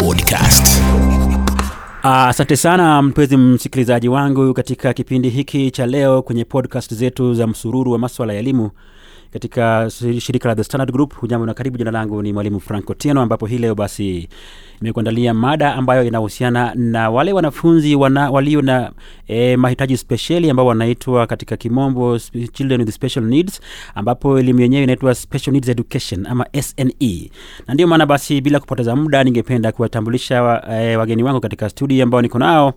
Podcast. Asante sana mpenzi msikilizaji wangu katika kipindi hiki cha leo kwenye podcast zetu za msururu wa maswala ya elimu katika shirika la The Standard Group. Hujambo na karibu. Jina langu ni Mwalimu Franco Tieno, ambapo hii leo basi imekuandalia mada ambayo inahusiana na wale wanafunzi wana, walio na e, mahitaji spesheli ambao wanaitwa katika kimombo children with special needs, ambapo elimu yenyewe inaitwa special needs education ama SNE. Na ndio maana basi bila kupoteza muda ningependa kuwatambulisha wa, e, wageni wangu katika studio ambao niko nao.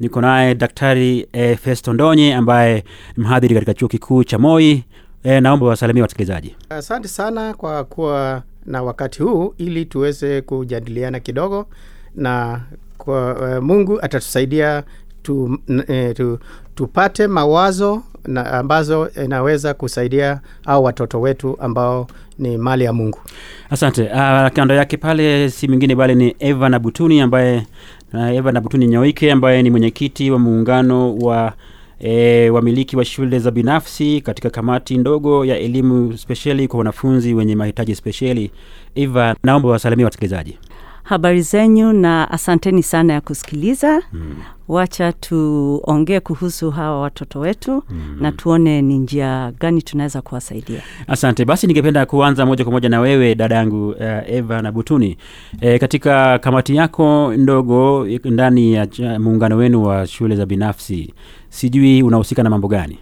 Niko naye Daktari e, Festo ambaye mhadhiri katika chuo kikuu cha Moi. E, naomba wasalimia wasikilizaji. Asante sana kwa kuwa na wakati huu ili tuweze kujadiliana kidogo na kwa uh, Mungu atatusaidia tu, eh, tu, tupate mawazo na ambazo inaweza kusaidia au watoto wetu ambao ni mali ya Mungu. Asante. Uh, kando yake pale si mwingine bali ni Eva Nabutuni ambaye uh, Eva Nabutuni Nyawike ambaye ni mwenyekiti wa muungano wa E, wamiliki wa shule za binafsi katika kamati ndogo ya elimu spesheli kwa wanafunzi wenye mahitaji spesheli. Eva, naomba wasalimia wasikilizaji. Habari zenyu na asanteni sana ya kusikiliza. Mm. Wacha tuongee kuhusu hawa watoto wetu mm. na tuone ni njia gani tunaweza kuwasaidia. Asante. Basi ningependa kuanza moja kwa moja na wewe dada yangu uh, Eva na Butuni. E, katika kamati yako ndogo ndani ya muungano wenu wa shule za binafsi, sijui unahusika na mambo gani?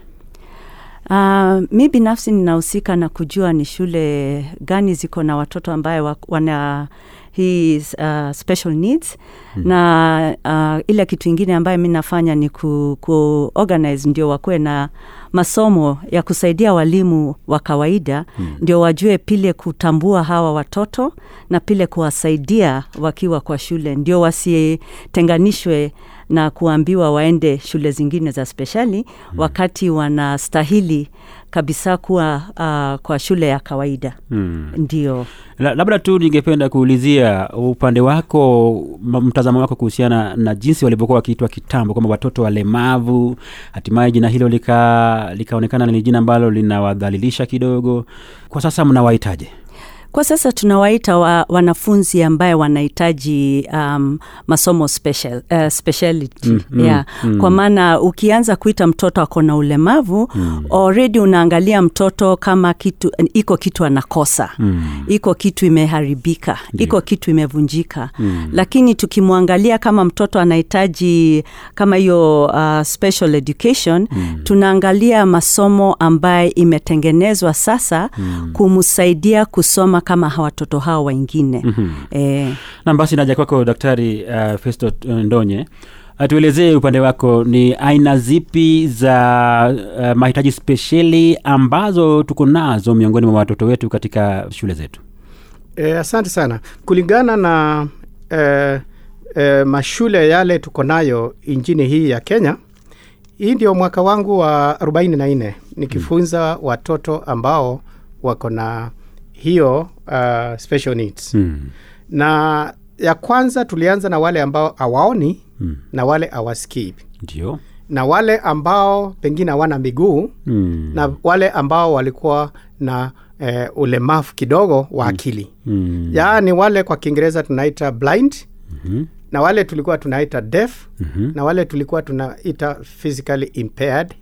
Uh, mi binafsi ninahusika na kujua ni shule gani ziko na watoto ambaye wana hii uh, special needs hmm. na uh, ile kitu ingine ambayo mi nafanya ni ku, ku organize ndio wakuwe na masomo ya kusaidia walimu wa kawaida hmm. ndio wajue pile kutambua hawa watoto na pile kuwasaidia wakiwa kwa shule ndio wasitenganishwe na kuambiwa waende shule zingine za speshali mm. wakati wanastahili kabisa kuwa uh, kwa shule ya kawaida Hmm. ndio La, labda tu ningependa kuulizia upande wako mtazamo wako kuhusiana na jinsi walivyokuwa wakiitwa kitambo kwamba watoto walemavu hatimaye jina hilo lika likaonekana ni jina ambalo linawadhalilisha kidogo kwa sasa mnawaitaje Kwa sasa tunawaita wa, wanafunzi ambaye wanahitaji um, masomo special, uh, speciality Mm, mm, yeah. mm. Kwa maana ukianza kuita mtoto ako na ulemavu mm. already unaangalia mtoto kama kitu iko kitu anakosa Mm. iko kitu imeharibika yeah. iko kitu imevunjika Mm. lakini tukimwangalia kama mtoto anahitaji kama hiyo uh, special education mm. tunaangalia masomo ambaye imetengenezwa sasa mm. kumsaidia kusoma kama hawatoto watoto hao wengine mm-hmm. e, nam basi naja kwako daktari uh, festo uh, ndonye tuelezee upande wako ni aina zipi za uh, mahitaji spesheli ambazo tuko nazo miongoni mwa watoto wetu katika shule zetu E, asante sana. Kulingana na e, e, mashule yale tuko nayo nchini hii ya Kenya, hii ndio mwaka wangu wa 44 nikifunza hmm. watoto ambao wako na hiyo uh, special needs mm. na ya kwanza tulianza na wale ambao hawaoni Mm. na wale hawasikii ndio na wale ambao pengine hawana miguu mm. na wale ambao walikuwa na eh, ulemavu kidogo wa akili mm. yaani wale kwa kiingereza tunaita blind Mhm. na wale tulikuwa tunaita deaf Mhm. na wale tulikuwa tunaita physically impaired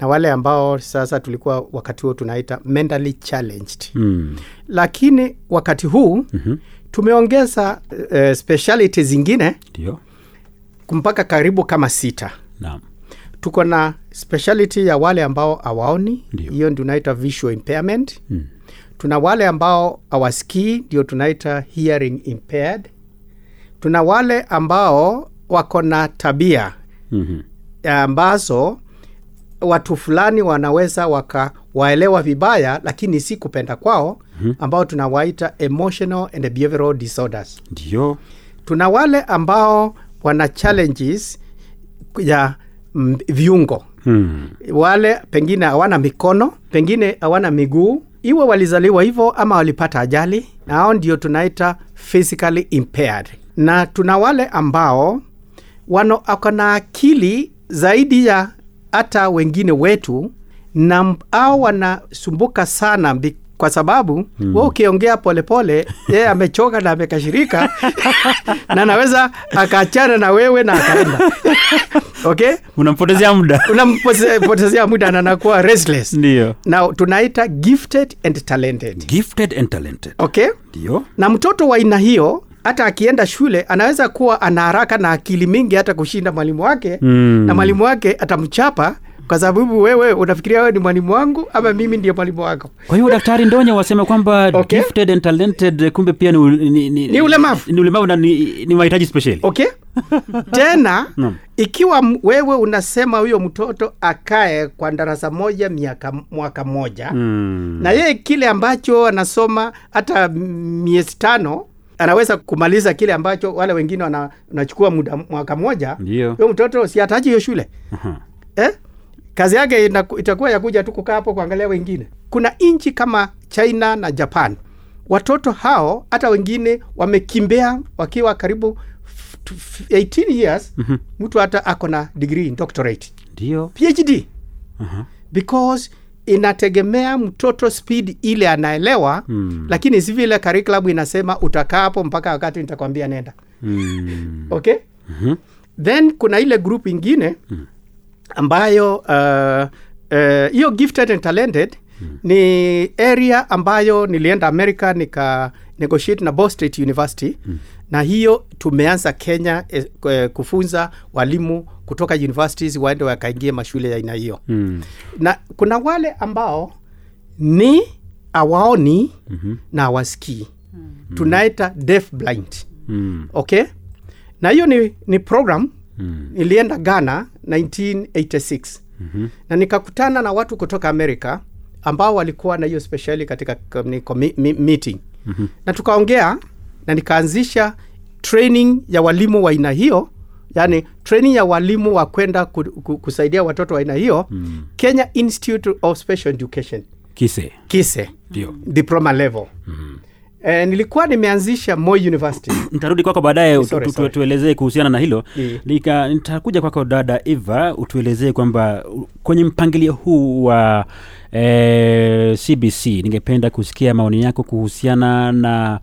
na wale ambao sasa tulikuwa wakati huo tunaita mentally challenged Mm. lakini wakati huu Mhm. tumeongeza uh, speciality zingine Dio. mpaka karibu kama sita naam tuko na speciality ya wale ambao hawaoni hiyo ndio tunaita visual impairment Mm. tuna wale ambao hawasikii ndio tunaita hearing impaired tuna wale ambao wako na tabia Mhm. ambazo watu fulani wanaweza wakawaelewa vibaya lakini si kupenda kwao ambao tunawaita emotional and behavioral disorders. Ndio. Tuna wale ambao wana challenges ya mm, viungo. Hmm. wale pengine hawana mikono pengine hawana miguu. Iwe walizaliwa hivyo ama walipata ajali na hao ndio tunaita physically impaired. Na tuna wale ambao wano ako na akili zaidi ya hata wengine wetu na au wanasumbuka sana kwa sababu hmm. we ukiongea polepole yeye amechoka na amekashirika na anaweza akaachana na wewe na akaenda. Okay? Unampotezea muda. Unampotezea muda na anakuwa restless. Ndio. Na tunaita gifted and talented. Gifted and talented. Okay? Ndio. Na mtoto wa aina hiyo hata akienda shule anaweza kuwa ana haraka na akili mingi hata kushinda mwalimu wake Mm. na mwalimu wake atamchapa kwa sababu wewe unafikiria wewe ni mwalimu wangu ama mimi ndiye mwalimu wako kwa hiyo daktari ndonya wasema kwamba Okay. gifted and talented kumbe pia ni, ni, ni, Ni ulemavu. ni ulemavu na ni, ni mahitaji spesheli okay tena no. ikiwa wewe unasema huyo mtoto akae kwa darasa moja miaka mwaka moja mm. na yeye kile ambacho anasoma hata miezi tano anaweza kumaliza kile ambacho wale wengine wanachukua muda mwaka moja huyo mtoto si ataji hiyo shule. Eh? kazi yake itakuwa ya kuja tu kukaa hapo kuangalia wengine. Kuna nchi kama china na japan. Watoto hao hata wengine wamekimbea wakiwa karibu f- 18 years. Mm-hmm. mtu hata ako na degree in doctorate. Ndio. Phd Aha. because inategemea mtoto speed ile anaelewa Mm. lakini si vile curriculum inasema utakaa hapo mpaka wakati nitakwambia nenda. Mm. okay? Then kuna ile group ingine ambayo uh, uh, gifted and talented ni area ambayo nilienda america nika negotiate na Ball State University. Na hiyo tumeanza Kenya eh, kufunza walimu kutoka universities waende wakaingie mashule ya aina hiyo Mm. na kuna wale ambao ni awaoni mm-hmm. na awasikii mm-hmm. tunaita deaf blind Mm. okay na hiyo ni, ni program Mm. ilienda ghana 1986 mm-hmm. na nikakutana na watu kutoka amerika ambao walikuwa na hiyo speciali katika meeting mm-hmm. na tukaongea na nikaanzisha training ya walimu wa aina hiyo yani training ya walimu wa kwenda ku, ku, kusaidia watoto wa aina hiyo mm. kenya institute of special education kise kise Dio. diploma level mm. E, nilikuwa nimeanzisha moi university nitarudi kwako baadaye tuelezee kuhusiana na hilo. Nika, nitakuja kwako dada eva utuelezee kwamba kwenye mpangilio huu wa e, cbc ningependa kusikia maoni yako kuhusiana na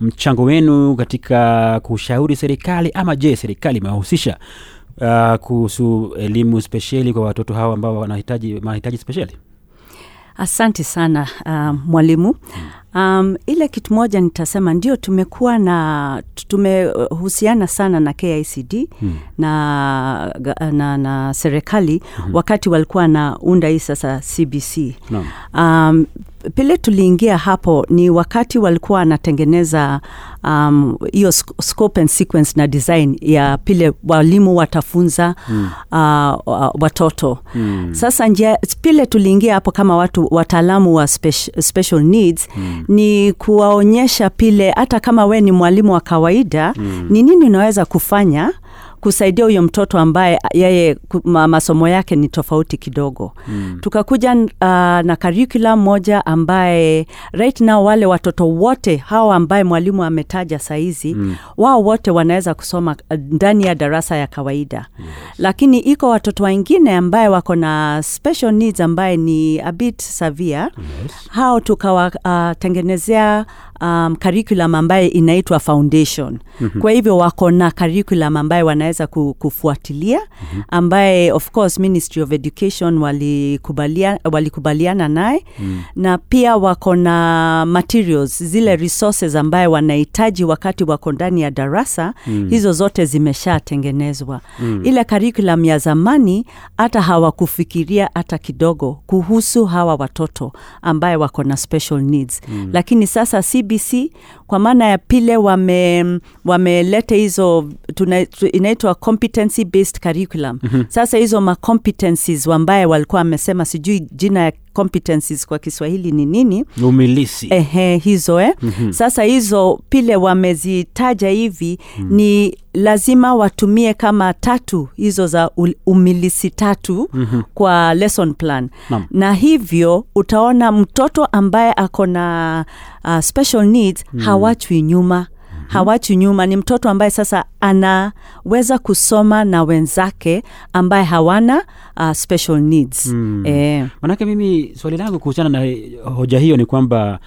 mchango wenu katika kushauri serikali ama je serikali imewahusisha uh, kuhusu elimu spesheli kwa watoto hawa ambao wanahitaji mahitaji spesheli Asante sana uh, mwalimu. Um, ile kitu moja nitasema ndio tumekuwa na tumehusiana sana na KICD hmm. na, na, na serikali hmm. wakati walikuwa naunda hii sasa CBC no. um, pile tuliingia hapo ni wakati walikuwa wanatengeneza um, hiyo um, scope and sequence na design ya pile walimu watafunza mm. uh, watoto mm. sasa njia pile tuliingia hapo kama watu wataalamu wa speci- special needs mm. ni kuwaonyesha pile hata kama we ni mwalimu wa kawaida mm. ni nini unaweza kufanya kusaidia huyo mtoto ambaye yeye masomo yake ni tofauti kidogo mm. tukakuja uh, na curriculum moja ambaye right now wale watoto wote hawa ambaye mwalimu ametaja sahizi mm. wao wote wanaweza kusoma uh, ndani ya darasa ya kawaida yes. lakini iko watoto wengine ambaye wako na special needs ambaye ni a bit severe yes. hao tukawatengenezea uh, um, curriculum ambaye inaitwa foundation mm-hmm. kwa hivyo wako na curriculum ambaye wanaweza kufuatilia mm-hmm. ambaye of course ministry of education walikubalia, walikubaliana naye mm. na pia wako na materials zile resources ambaye wanahitaji wakati wako ndani ya darasa mm. hizo zote zimeshatengenezwa mm. ile curriculum ya zamani hata hawakufikiria hata kidogo kuhusu hawa watoto ambaye wako na special needs mm. lakini sasa CB cbc kwa maana ya pile wame wameleta hizo tuna- inaitwa competency based curriculum mm-hmm. sasa hizo macompetencies ambaye walikuwa wamesema sijui jina ya competencies kwa kiswahili ni nini umilisi ehe hizo eh? mm-hmm. sasa hizo pile wamezitaja hivi mm. ni lazima watumie kama tatu hizo za umilisi tatu mm-hmm. kwa lesson plan Mam. na hivyo utaona mtoto ambaye ako na uh, special needs mm. Hawachwi nyuma hawachwi nyuma. Ni mtoto ambaye sasa anaweza kusoma na wenzake ambaye hawana uh, special needs. Mm. E, manake mimi swali langu kuhusiana na hoja hiyo ni kwamba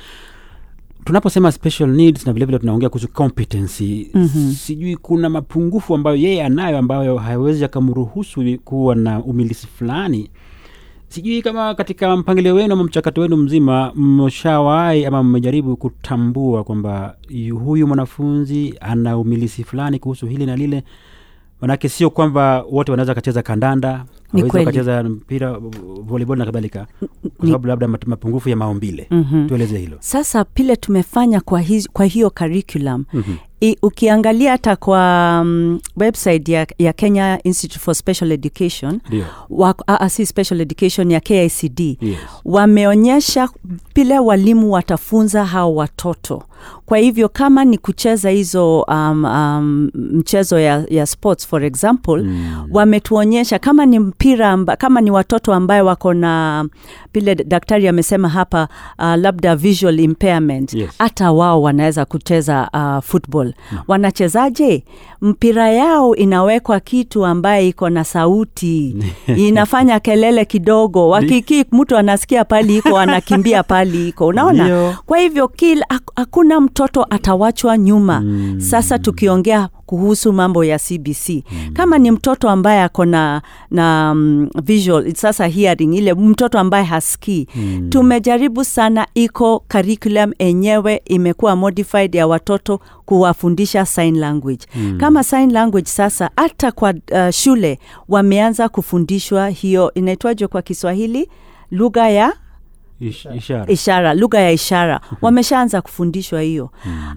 tunaposema special needs na vilevile tunaongea kuhusu competency mm-hmm. sijui kuna mapungufu ambayo yeye anayo ambayo hawezi akamruhusu kuwa na umilisi fulani sijui kama katika mpangilio wenu ama mchakato wenu mzima mmeshawahi ama mmejaribu kutambua kwamba huyu mwanafunzi ana umilisi fulani kuhusu hili na lile manake sio kwamba wote wanaweza wakacheza kandanda wakacheza mpira volleyball na kadhalika kwa sababu labda mapungufu ya maumbile mm-hmm. tueleze hilo sasa pile tumefanya kwa, hiz, kwa hiyo curriculum mm-hmm. I, ukiangalia hata kwa um, website ya, ya kenya institute for special education uh, si special education ya kicd Yes. wameonyesha pile walimu watafunza hao watoto kwa hivyo kama ni kucheza hizo um, um, mchezo ya, ya sports for example mm. wametuonyesha kama ni mpira amba, kama ni watoto ambaye wako na vile daktari amesema hapa uh, labda visual impairment Yes. hata wao wanaweza kucheza uh, football. Mm. wanachezaje? Mpira yao inawekwa kitu ambaye iko na sauti. Inafanya kelele kidogo. Wakiki mtu anasikia pali iko anakimbia pali iko. Unaona? Kwa hivyo kila hak- hakuna mtoto atawachwa nyuma mm. sasa tukiongea kuhusu mambo ya cbc mm. kama ni mtoto ambaye ako na, na um, visual sasa hearing ile mtoto ambaye hasikii mm. tumejaribu sana iko curriculum enyewe imekuwa modified ya watoto kuwafundisha sign language mm. kama sign language sasa hata kwa uh, shule wameanza kufundishwa hiyo inaitwaje kwa kiswahili lugha ya Ish, ishara. ishara. Lugha ya ishara. Wameshaanza kufundishwa hiyo.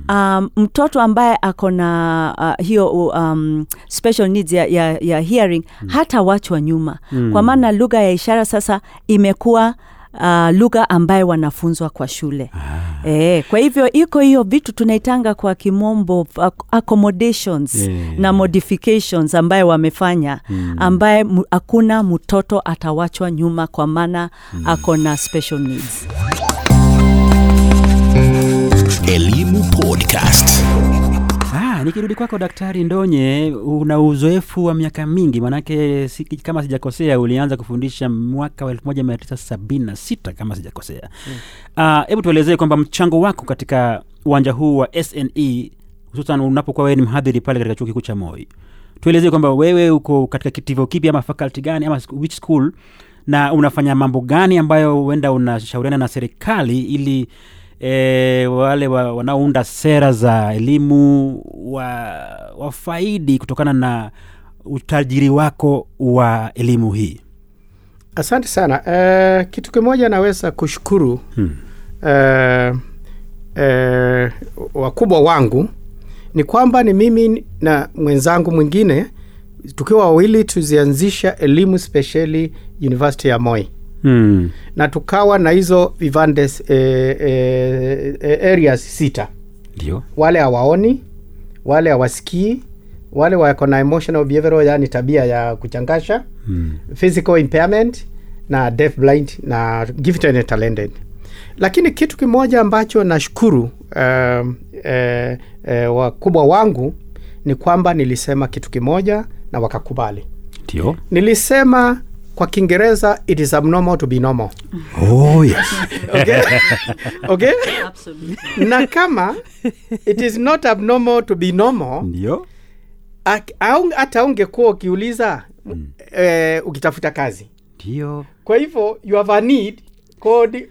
Um, mtoto ambaye ako na uh, hiyo um, special needs ya, ya, ya hearing hata wachwa nyuma. Kwa maana lugha ya ishara sasa imekuwa Uh, lugha ambaye wanafunzwa kwa shule ah. e, kwa hivyo iko hiyo vitu tunaitanga kwa kimombo ac- accommodations Yeah. na modifications ambaye wamefanya mm. ambaye hakuna mtoto atawachwa nyuma kwa maana mm. ako na special needs Elimu Podcast. Ah, nikirudi kwako Daktari Ndonye, una uzoefu wa miaka mingi, manake si, kama sijakosea ulianza kufundisha mwaka wa 1976 kama sijakosea. Ah, Hebu tuelezee kwamba mchango wako katika uwanja huu wa SNE hususan unapokuwa wewe ni mhadhiri pale katika chuo kikuu cha Moi. Tuelezee kwamba wewe uko katika kitivo kipi ama faculty gani ama which school na unafanya mambo gani ambayo huenda unashauriana na serikali ili e, wale wa, wanaounda sera za elimu wa, wafaidi kutokana na utajiri wako wa elimu hii. Asante sana. E, kitu kimoja naweza kushukuru hmm. E, e, wakubwa wangu ni kwamba ni mimi na mwenzangu mwingine tukiwa wawili tuzianzisha elimu spesheli university ya moi hmm. na tukawa na hizo vivande e, e, e, areas sita Dio. wale hawaoni wale hawasikii wale wako na emotional behavioral yani tabia ya kuchangasha mm. physical impairment na deaf blind na gifted and talented lakini kitu kimoja ambacho nashukuru uh, uh, uh, wakubwa wangu ni kwamba nilisema kitu kimoja na wakakubali ndio nilisema kwa kiingereza it is abnormal to be normal oh, yes. okay? okay? na kama it is not abnormal to be normal ndio hata ungekuwa ukiuliza mm. eh, ukitafuta kazi ndio kwa hivyo you have a need called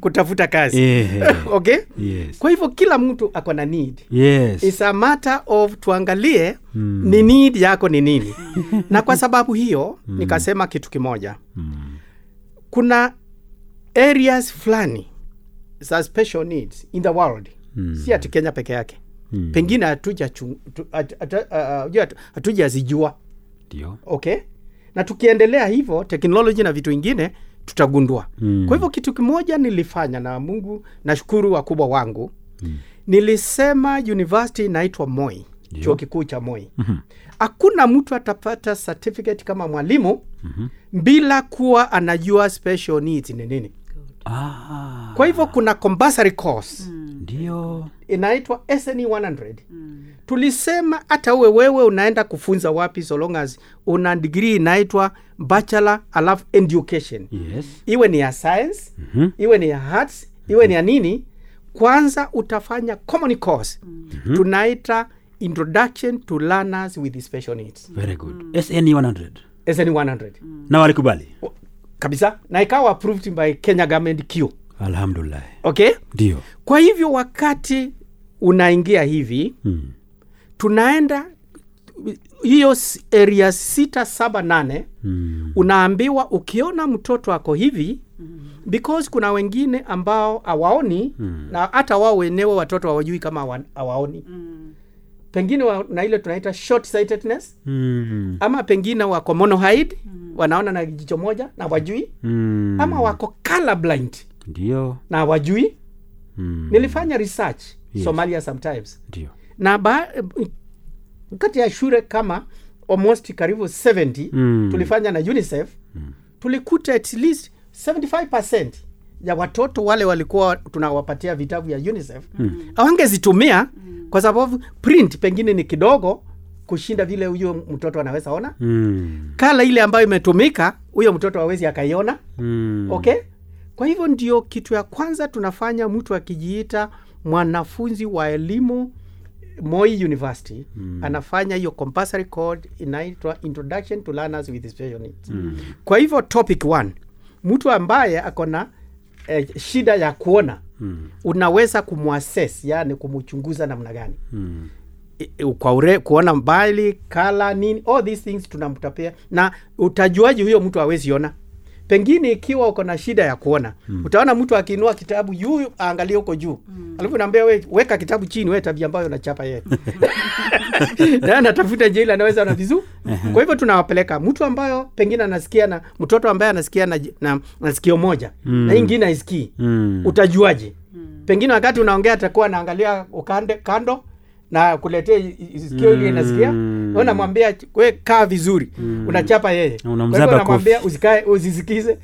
kutafuta kazi yeah. okay yes. kwa hivyo kila mtu ako na need yes. It's a matter of tuangalie mm. ni need yako ni nini na kwa sababu hiyo mm. nikasema kitu kimoja mm. kuna areas fulani za special needs in the world mm. si ati kenya peke yake mm. pengine ah, hatu- hatujazijua okay na tukiendelea hivyo teknoloji na vitu ingine tutagundua mm. kwa hivyo kitu kimoja nilifanya na mungu nashukuru wakubwa wangu mm. nilisema university inaitwa moi chuo kikuu cha moi hakuna mm-hmm. mtu atapata certificate kama mwalimu mm-hmm. bila kuwa anajua special needs ni nini ah, kwa hivyo kuna compulsory course. Ndio. Inaitwa SNE 100 mm. tulisema hata uwe wewe unaenda kufunza wapi so long as una degree inaitwa bachelor alafu education. Yes. Iwe ni ya science mm-hmm. iwe ni ya arts iwe ni ya nini kwanza utafanya common course. Mm-hmm. tunaita introduction to learners with special needs. Very good. Sne 100 SN 100 na walikubali kabisa. Na ikawa approved by Kenya government Q. Alhamdulillah. Okay? Ndio. Kwa hivyo wakati unaingia hivi hmm. tunaenda hiyo area sita saba nane Mm. unaambiwa ukiona mtoto ako hivi because kuna wengine ambao hawaoni na hata wao wenyewe watoto hawajui kama awaoni hawaoni. Pengine wa, na ile tunaita short sightedness Mm. ama pengine wako monohide wanaona na jicho moja na wajui Mm. ama wako colorblind ndio na wajui Mm. nilifanya research Yes. somalia sometimes ndio na ba, kati ya shule kama almost karibu 70 Mm. tulifanya na unicef mm. tulikuta at least 75 ya watoto wale walikuwa tunawapatia vitabu ya unicef hawangezitumia kwa sababu print pengine ni kidogo kushinda vile huyo mtoto anaweza ona Mm. kala ile ambayo imetumika huyo mtoto awezi akaiona Mm. okay kwa hivyo ndio kitu ya kwanza tunafanya mtu akijiita mwanafunzi wa elimu moi university mm. anafanya hiyo compulsory code inaitwa introduction to learners with special needs mm. kwa hivyo topic one mtu ambaye ako na eh, shida ya kuona mm. unaweza kumwassess yani kumchunguza namna gani Mm. Kwa ure, kuona mbali kala nini all these things tunamtapia. Na utajuaji huyo mtu hawezi ona? Pengine ikiwa uko na shida ya kuona mm. utaona mtu akiinua kitabu juu aangalie huko juu. Mm. alafu naambia we weka kitabu chini we tabia ambayo unachapa yeye. Na anatafuta jeli anaweza na vizu kwa hivyo tunawapeleka mtu ambayo pengine anasikia na mtoto ambaye anasikia na, na, na sikio moja mm. na ingine aisikii Mm. utajuaje? Pengine wakati unaongea atakuwa anaangalia ukande kando na kuletea sikio ile inasikia Mm. wewe unamwambia we kaa vizuri. Mm. unachapa yeye. Unamzaba unamwambia usikae usisikize.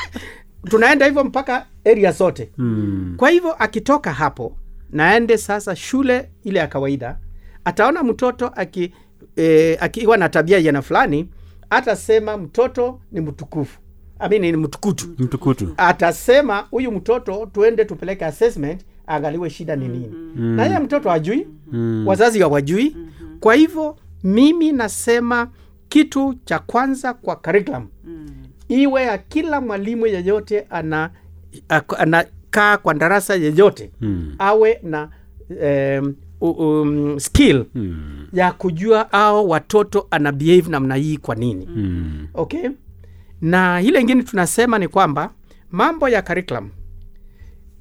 Tunaenda hivyo mpaka area zote. Mm. kwa hivyo akitoka hapo naende sasa shule ile ya kawaida ataona mtoto aki e, akiwa na tabia yana fulani atasema mtoto ni mtukufu. Amini ni mtukutu. Mtukutu. Atasema huyu mtoto tuende tupeleke assessment aangaliwe shida ni nini. Mm. na yeye mtoto hajui mm. wazazi hawajui mm-hmm. kwa hivyo mimi nasema kitu cha kwanza kwa curriculum mm. iwe ya kila mwalimu yeyote ana ak- anakaa kwa darasa yeyote Mm. awe na um, um, skill Mm. ya kujua ao watoto ana behave namna hii kwa nini Mm. okay na ile ingine tunasema ni kwamba mambo ya curriculum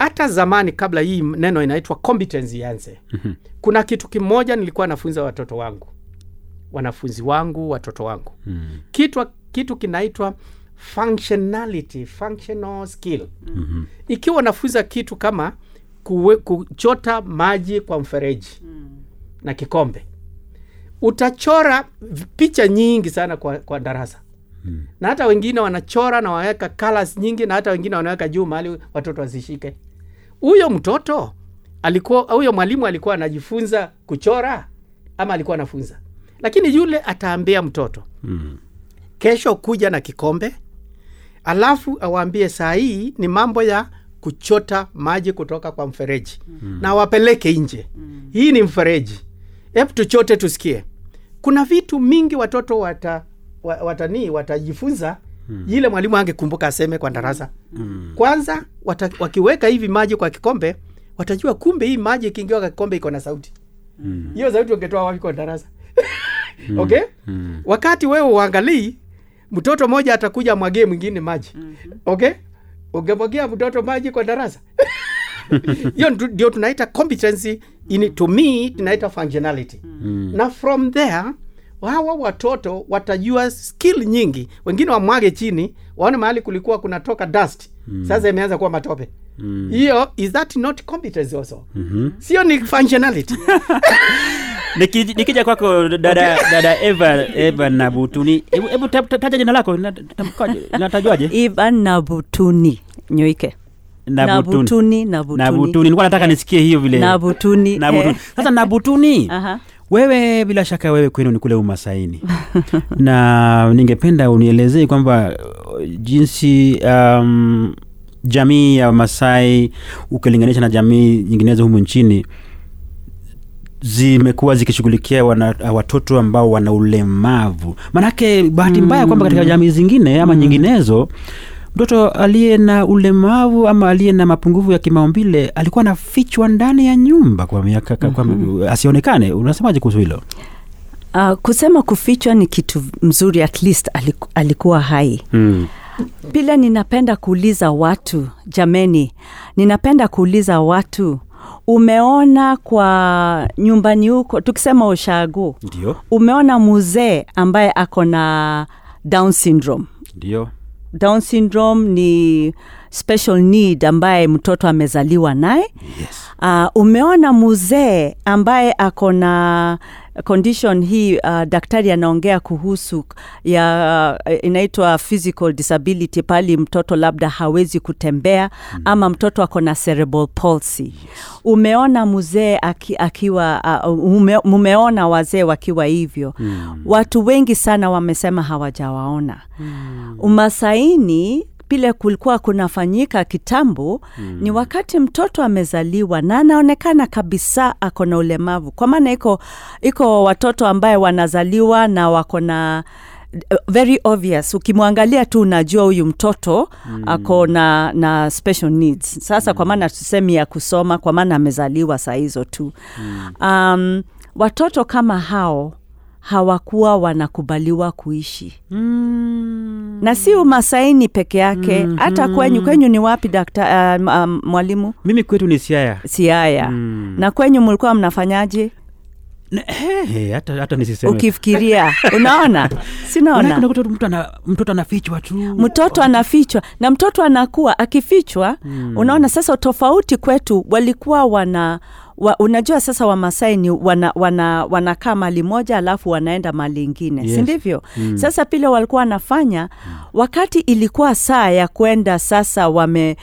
hata zamani kabla hii neno inaitwa competence ianze mm-hmm. kuna kitu kimoja nilikuwa nafunza watoto wangu wanafunzi wangu watoto wangu Mm. kitu, kitu kinaitwa functionality functional skill mm-hmm. ikiwa unafunza kitu kama kuwe, kuchota maji kwa mfereji mm. na kikombe utachora picha nyingi sana kwa, kwa darasa Hmm. na hata wengine wanachora na waweka colors nyingi na hata wengine wanaweka juu mahali watoto wasishike huyo mtoto alikuwa huyo mwalimu alikuwa anajifunza kuchora ama alikuwa anafunza lakini yule ataambia mtoto Mm. kesho kuja na kikombe alafu awaambie saa hii ni mambo ya kuchota maji kutoka kwa mfereji mm. na wapeleke nje mm. hii ni mfereji hebu tuchote tusikie kuna vitu mingi watoto wata, watanii watajifunza mm. ile mwalimu angekumbuka aseme kwa darasa. Mm. kwanza wata, wakiweka hivi maji kwa kikombe watajua kumbe hii maji ikiingiwa kwa kikombe iko na sauti. Hiyo sauti ungetoa wapi kwa darasa? Okay? Mm. wakati wewe uangalii mtoto mmoja atakuja mwagie mwingine maji. Okay? Ungemwagia mtoto maji kwa darasa? Hiyo ndio tunaita competency in, to me tunaita functionality. Na from there hawa watoto watajua skill nyingi. Wengine wamwage chini waone mahali kulikuwa kunatoka dust. Sasa imeanza kuwa matope. Hiyo is that not competence also? Sio ni functionality. Niki- nikija kwako dada dada eva eva nabutuni hebu hebu ta- ta- taja jina lako natajwaje eva Nabutuni Nyoike. Nabutuni, Nabutuni. nabutuni nilikuwa nataka nisikie hiyo vile. Nabutuni, Nabutuni. eh. sasa nabutuni Aha. Wewe bila shaka wewe kwenu ni kule umasaini. Na ningependa unielezee kwamba uh, jinsi um, jamii ya masai ukilinganisha na jamii nyinginezo humu nchini zimekuwa zikishughulikia watoto ambao wana ulemavu. Maanake bahati mbaya kwamba katika jamii zingine ama nyinginezo mtoto aliye na ulemavu ama aliye na mapungufu ya kimaumbile alikuwa anafichwa ndani ya nyumba kwa miaka kwa, asionekane. Unasemaje kuhusu hilo? Uh, kusema kufichwa ni kitu mzuri at least aliku, alikuwa hai. Mm. Pila ninapenda kuuliza watu jameni ninapenda kuuliza watu umeona kwa nyumbani huko tukisema ushago ndio. umeona muzee ambaye ako na down syndrome? Ndio down syndrome ni special need ambaye mtoto amezaliwa naye yes. uh, umeona muzee ambaye ako na condition hii uh, daktari anaongea kuhusu ya uh, inaitwa physical disability pali mtoto labda hawezi kutembea mm. ama mtoto ako na cerebral palsy yes. umeona mzee aki, akiwa uh, ume, mumeona wazee wakiwa hivyo mm. watu wengi sana wamesema hawajawaona mm. umasaini pile kulikuwa kunafanyika kitambo mm. ni wakati mtoto amezaliwa na anaonekana kabisa ako na ulemavu kwa maana iko iko watoto ambaye wanazaliwa na wako na very obvious ukimwangalia tu unajua huyu mtoto mm. ako na na special needs sasa mm. kwa maana tusemi ya kusoma kwa maana amezaliwa saa hizo tu mm. um, watoto kama hao hawakuwa wanakubaliwa kuishi. Mm. na si umasaini peke yake. Mm-hmm. hata kwenyu kwenyu ni wapi dakta uh, um, mwalimu? Mimi kwetu ni siaya. Siaya. Mm. na kwenyu mlikuwa mnafanyaje? Na- he, he, hata, hata nisiseme. Ukifikiria. Unaona? Sinaona. Mtoto anafichwa tu. Mtoto anafichwa. Na mtoto anakuwa akifichwa mm. unaona sasa tofauti kwetu walikuwa wana wa, unajua sasa wamasai ni wana, wana, wanakaa mali moja alafu wanaenda mali ingine Yes. si ndivyo mm. sasa pile walikuwa wanafanya wakati ilikuwa saa ya kwenda sasa wame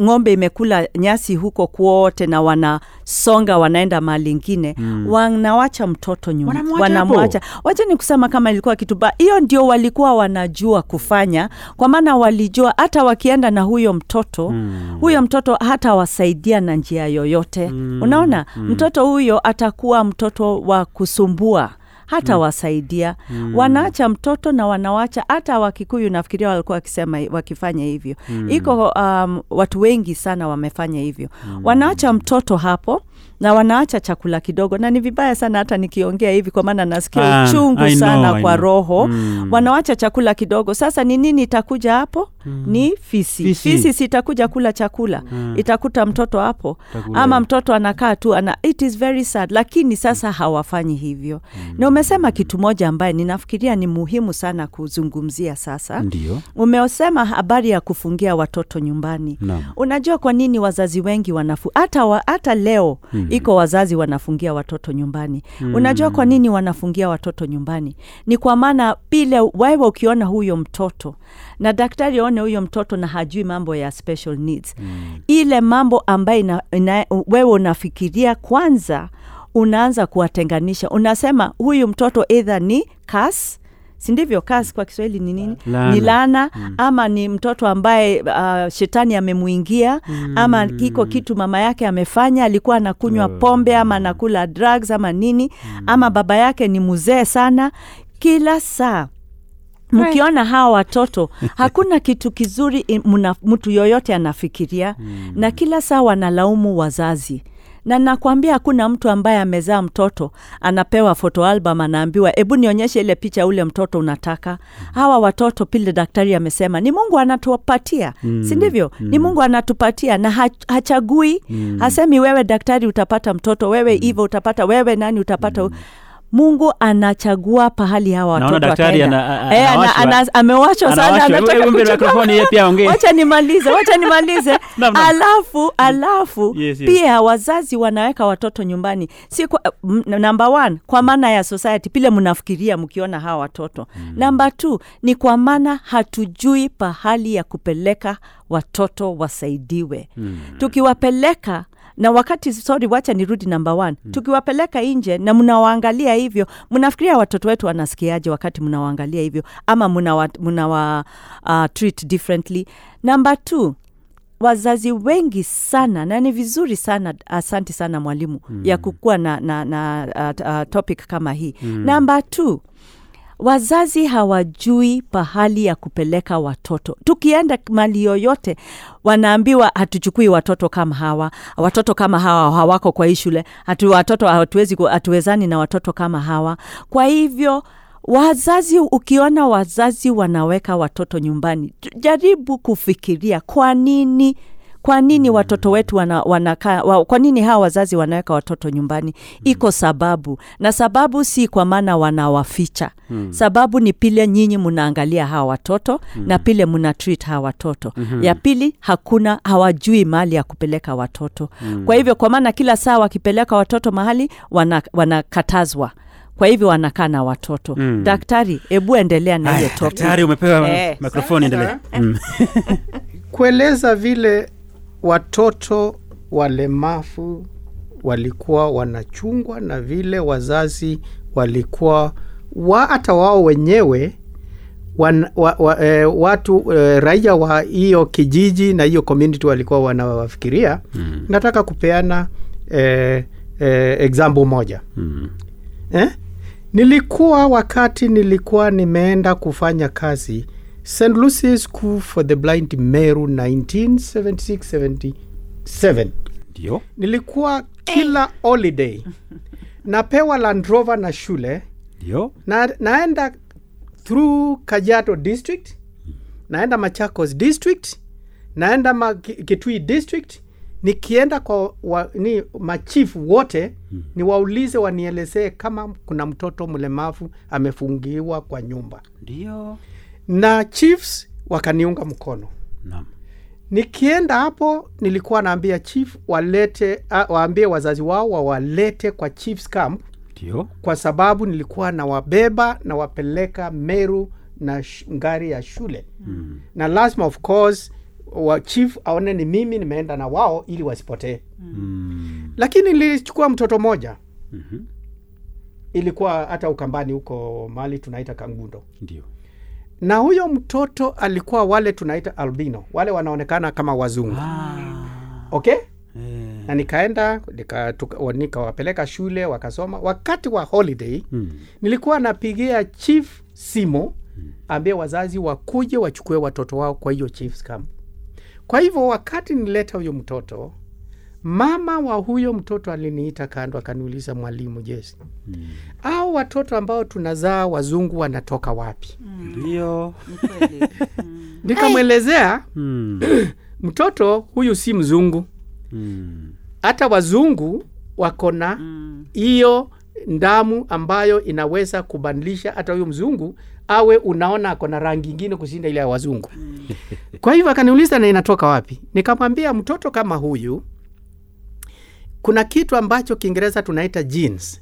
ng'ombe imekula nyasi huko kwote na wanasonga wanaenda mali ingine mm. wanawacha mtoto nyuma wanamwacha wacha ni kusema kama ilikuwa kitu hiyo ndio walikuwa wanajua kufanya kwa maana walijua hata wakienda na huyo mtoto mm. huyo mtoto hata wasaidia na njia yoyote mm. unaona mm. mtoto huyo atakuwa mtoto wa kusumbua hata mm. wasaidia mm. wanaacha mtoto na wanawacha hata wakikuyu nafikiria walikuwa wakisema wakifanya hivyo mm. iko um, watu wengi sana wamefanya hivyo mm. wanaacha mtoto hapo na wanaacha chakula kidogo na ni vibaya sana hata nikiongea hivi kwa maana nasikia Ah, uchungu I know, sana I kwa roho Mm. wanawacha chakula kidogo sasa ni nini itakuja hapo mm. ni fisi. Fisi. fisi sitakuja kula chakula mm. itakuta mtoto hapo Takule. ama mtoto anakaa tu ana it is very sad lakini sasa hawafanyi hivyo mm. na umesema kitu moja ambaye ninafikiria ni muhimu sana kuzungumzia sasa Ndiyo. Umeosema habari ya kufungia watoto nyumbani Naam. unajua kwa nini wazazi wengi wanafu hata, wa, hata leo mm. Iko wazazi wanafungia watoto nyumbani mm. unajua kwa nini wanafungia watoto nyumbani ni kwa maana pile wewe ukiona huyo mtoto na daktari aone huyo mtoto na hajui mambo ya special needs mm. ile mambo ambayo ina, ina, wewe unafikiria kwanza unaanza kuwatenganisha unasema huyu mtoto either ni sindivyo Kasi kwa kiswahili ni nini ni lana mm. ama ni mtoto ambaye uh, shetani amemwingia mm. ama kiko kitu mama yake amefanya alikuwa anakunywa pombe ama anakula drugs ama nini mm. ama baba yake ni mzee sana kila saa mkiona hawa watoto hakuna kitu kizuri mtu yoyote anafikiria mm. na kila saa wanalaumu wazazi na nakwambia hakuna mtu ambaye amezaa mtoto anapewa photo album anaambiwa hebu nionyeshe ile picha ule mtoto unataka hawa watoto pile daktari amesema ni mungu anatupatia mm. si ndivyo mm. ni mungu anatupatia na ha, hachagui mm. hasemi wewe daktari utapata mtoto wewe hivyo utapata wewe nani utapata mm. Mungu anachagua pahali hawa watoto Eh, ana- anawashwa. ana- amewachwa sana Anawashwa. anataka Hebu mpe kuchukua- mikrofoni yeye pia nimalize wacha nimalize no, no. alafu alafu Yes, yes. pia wazazi wanaweka watoto nyumbani si kwa, namba one kwa maana ya society pile mnafikiria mkiona hawa watoto mm. namba two ni kwa maana hatujui pahali ya kupeleka watoto wasaidiwe mm. tukiwapeleka na wakati sorry wacha nirudi namba one hmm. tukiwapeleka nje na mnawaangalia hivyo mnafikiria watoto wetu wanasikiaje wakati mnawaangalia hivyo ama mnawa, mnawa uh, treat differently Namba two wazazi wengi sana na ni vizuri sana asante sana mwalimu mm. ya kukuwa na, na, na uh, uh, topic kama hii mm. namba wazazi hawajui pahali ya kupeleka watoto. Tukienda mali yoyote wanaambiwa hatuchukui watoto kama hawa. Watoto kama hawa hawako kwa hii shule. Hatu watoto hatuwezi hatuwezani na watoto kama hawa. Kwa hivyo wazazi ukiona wazazi wanaweka watoto nyumbani jaribu kufikiria kwa nini kwa nini watoto wetu wana, wanakaa wa, kwa nini hawa wazazi wanaweka watoto nyumbani iko sababu na sababu si kwa maana wanawaficha hmm. sababu ni pile nyinyi mnaangalia hawa watoto hmm. na pile mna treat hawa watoto hmm. ya pili hakuna hawajui mahali ya kupeleka watoto hmm. kwa hivyo kwa maana kila saa wakipeleka watoto mahali wana- wanakatazwa kwa hivyo wanakaa na watoto mm. daktari hebu endelea na hiyo topic. daktari umepewa Eh. mikrofoni endelea mm. kueleza vile watoto walemavu walikuwa wanachungwa na vile wazazi walikuwa wa hata wao wenyewe wan, wa, wa, e, watu e, raia wa hiyo kijiji na hiyo community walikuwa wanawafikiria mm. nataka kupeana e, e, example moja Mm. eh? nilikuwa wakati nilikuwa nimeenda kufanya kazi st lucie school for the blind meru 1976-77 ndio. Nilikuwa kila holiday. Napewa Land Rover na shule. Ndio. Na, naenda through kajiado district. Naenda machakos district. Naenda ma, kitui district. Nikienda kwa wa, ni machifu wote hmm. niwaulize wanielezee kama kuna mtoto mlemavu amefungiwa kwa nyumba. Ndio na chiefs wakaniunga mkono. Naam. Nikienda hapo nilikuwa naambia chief walete uh, waambie wazazi wao wawalete kwa chiefs camp. Ndio. Kwa sababu nilikuwa nawabeba nawapeleka meru na ngari ya shule. Mm. na lazima of course wa chief aone ni mimi nimeenda na wao ili wasipotee. Mm. lakini nilichukua mtoto moja Mhm. ilikuwa hata ukambani huko mali tunaita kangundo. Ndio na huyo mtoto alikuwa wale tunaita albino wale wanaonekana kama wazungu. Okay? Eh. na nikaenda nika- nikawapeleka shule wakasoma. Wakati wa holiday hmm. nilikuwa napigia chief simo ambie wazazi wakuje wachukue watoto wao kwa hiyo chiefs camp kwa hivyo wakati nileta huyo mtoto mama wa huyo mtoto aliniita kando akaniuliza mwalimu jesi mm. au watoto ambao tunazaa wazungu wanatoka wapi? Ndio. Nikamwelezea mm. mtoto huyu si mzungu. Mm. hata wazungu wako na hiyo ndamu ambayo inaweza kubadilisha hata huyo mzungu awe unaona ako na rangi ingine kushinda ile ya wazungu. Kwa hivyo akaniuliza na inatoka wapi? Nikamwambia mtoto kama huyu kuna kitu ambacho kiingereza tunaita genes.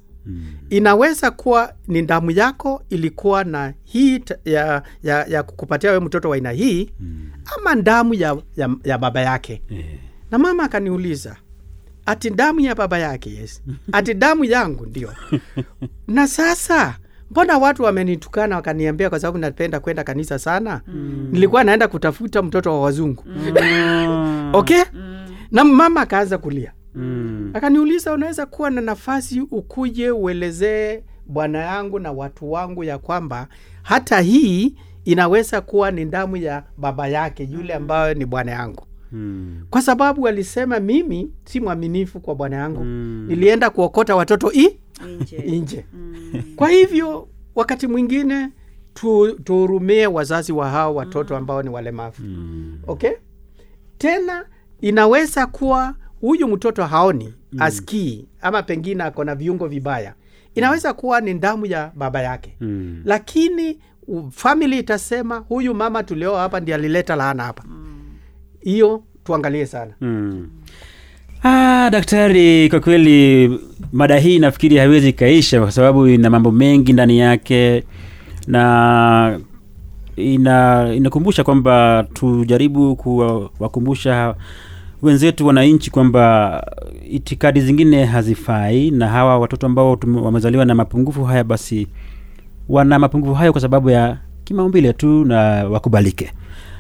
Inaweza kuwa ni damu yako ilikuwa na hii ya, ya, ya kukupatia we mtoto wa aina hii ama damu ya, ya, ya baba yake. Eh. na mama akaniuliza ati damu ya baba yake yes? Ati damu yangu ndio. Na sasa mbona watu wamenitukana wakaniambia kwa sababu napenda kwenda kanisa sana? Mm. nilikuwa naenda kutafuta mtoto wa wazungu. Mm. okay? Na mama akaanza kulia Mm. akaniuliza unaweza kuwa na nafasi ukuje uelezee bwana yangu na watu wangu ya kwamba hata hii inaweza kuwa ni damu ya baba yake yule ambayo ni bwana yangu. Mm. kwa sababu alisema mimi si mwaminifu kwa bwana yangu. Mm. nilienda kuokota watoto i nje. kwa hivyo wakati mwingine tuhurumie wazazi wa hao watoto ambao ni walemavu. Mm. okay? Tena inaweza kuwa huyu mtoto haoni mm. askii ama pengine ako na viungo vibaya inaweza kuwa ni damu ya baba yake Mm. lakini famili itasema huyu mama tulioa hapa ndi alileta laana hapa hiyo tuangalie sana Mm. Ah, daktari, kwa kweli mada hii nafikiri haiwezi ikaisha kwa sababu ina mambo mengi ndani yake na ina inakumbusha kwamba tujaribu kuwakumbusha wenzetu wananchi kwamba itikadi zingine hazifai na hawa watoto ambao wamezaliwa na mapungufu haya basi wana mapungufu hayo kwa sababu ya kimaumbile tu na wakubalike.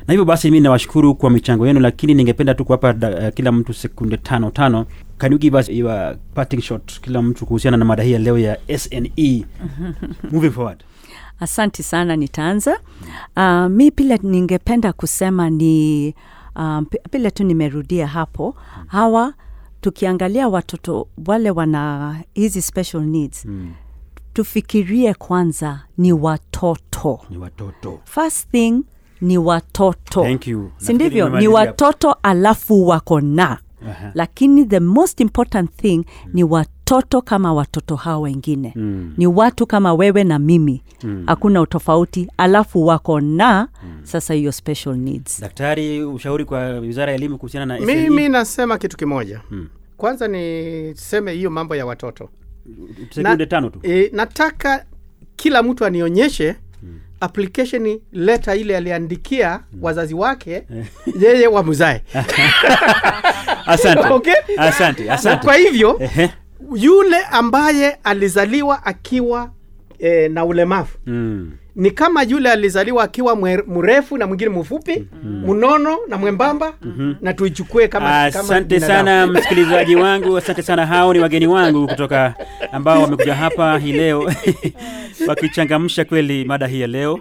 Na hivyo basi mi nawashukuru kwa michango yenu lakini ningependa tu kuwapa uh, kila mtu sekunde tano tano. Can you give us your parting shot kila mtu kuhusiana na mada hii ya leo ya sne moving forward. Asante sana, nitaanza. Uh, mi pile ningependa kusema ni um, pile tu nimerudia hapo, hawa tukiangalia watoto wale wana hizi special needs mm. tufikirie kwanza ni watoto. ni watoto. First thing ni watoto, sindivyo si ndivyo? Ni watoto alafu wako na. Aha. lakini the most important thing ni watoto kama watoto hao wengine. Mm. ni watu kama wewe na mimi. Hakuna utofauti. Alafu wako na sasa hiyo special needs. Daktari ushauri kwa wizara ya elimu kuhusiana na SNE? mimi nasema kitu kimoja. Hmm. kwanza niseme hiyo mambo ya watoto. Sekunde tano tu. e, nataka kila mtu anionyeshe application leta ile aliandikia wazazi wake yeye wamzae asante. Okay? asante na asante. kwa hivyo yule ambaye alizaliwa akiwa e, na ulemavu Mm. Ni kama yule alizaliwa akiwa mrefu na mwingine mfupi mnono na mwembamba na tuichukue kama, kama asante sana msikilizaji wangu asante sana hao ni wageni wangu kutoka ambao wamekuja hapa hii leo wakichangamsha kweli mada hii ya leo.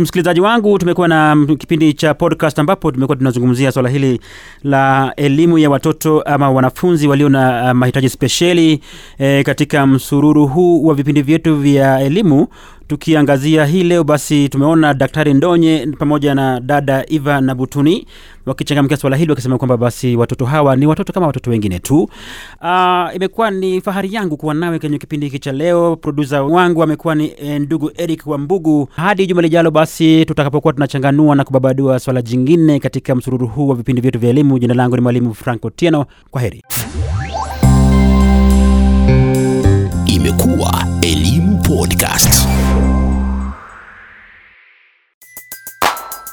Msikilizaji wangu tumekuwa na mm, kipindi cha podcast ambapo tumekuwa tunazungumzia swala hili la elimu ya watoto ama wanafunzi walio na uh, mahitaji spesheli e, katika msururu huu wa vipindi vyetu vya elimu tukiangazia hii leo basi tumeona daktari ndonye pamoja na dada iva na butuni wakichangamkia swala hili wakisema kwamba basi watoto hawa ni watoto kama watoto wengine tu. Uh, imekuwa ni fahari yangu kuwa nawe kwenye kipindi hiki cha leo. Produsa wangu amekuwa ni eh, ndugu eric wambugu. Hadi juma lijalo basi tutakapokuwa tunachanganua na kubabadua swala jingine katika msururu huu wa vipindi vyetu vya elimu. Jina langu ni mwalimu franco tieno kwa heri. Imekuwa Elimu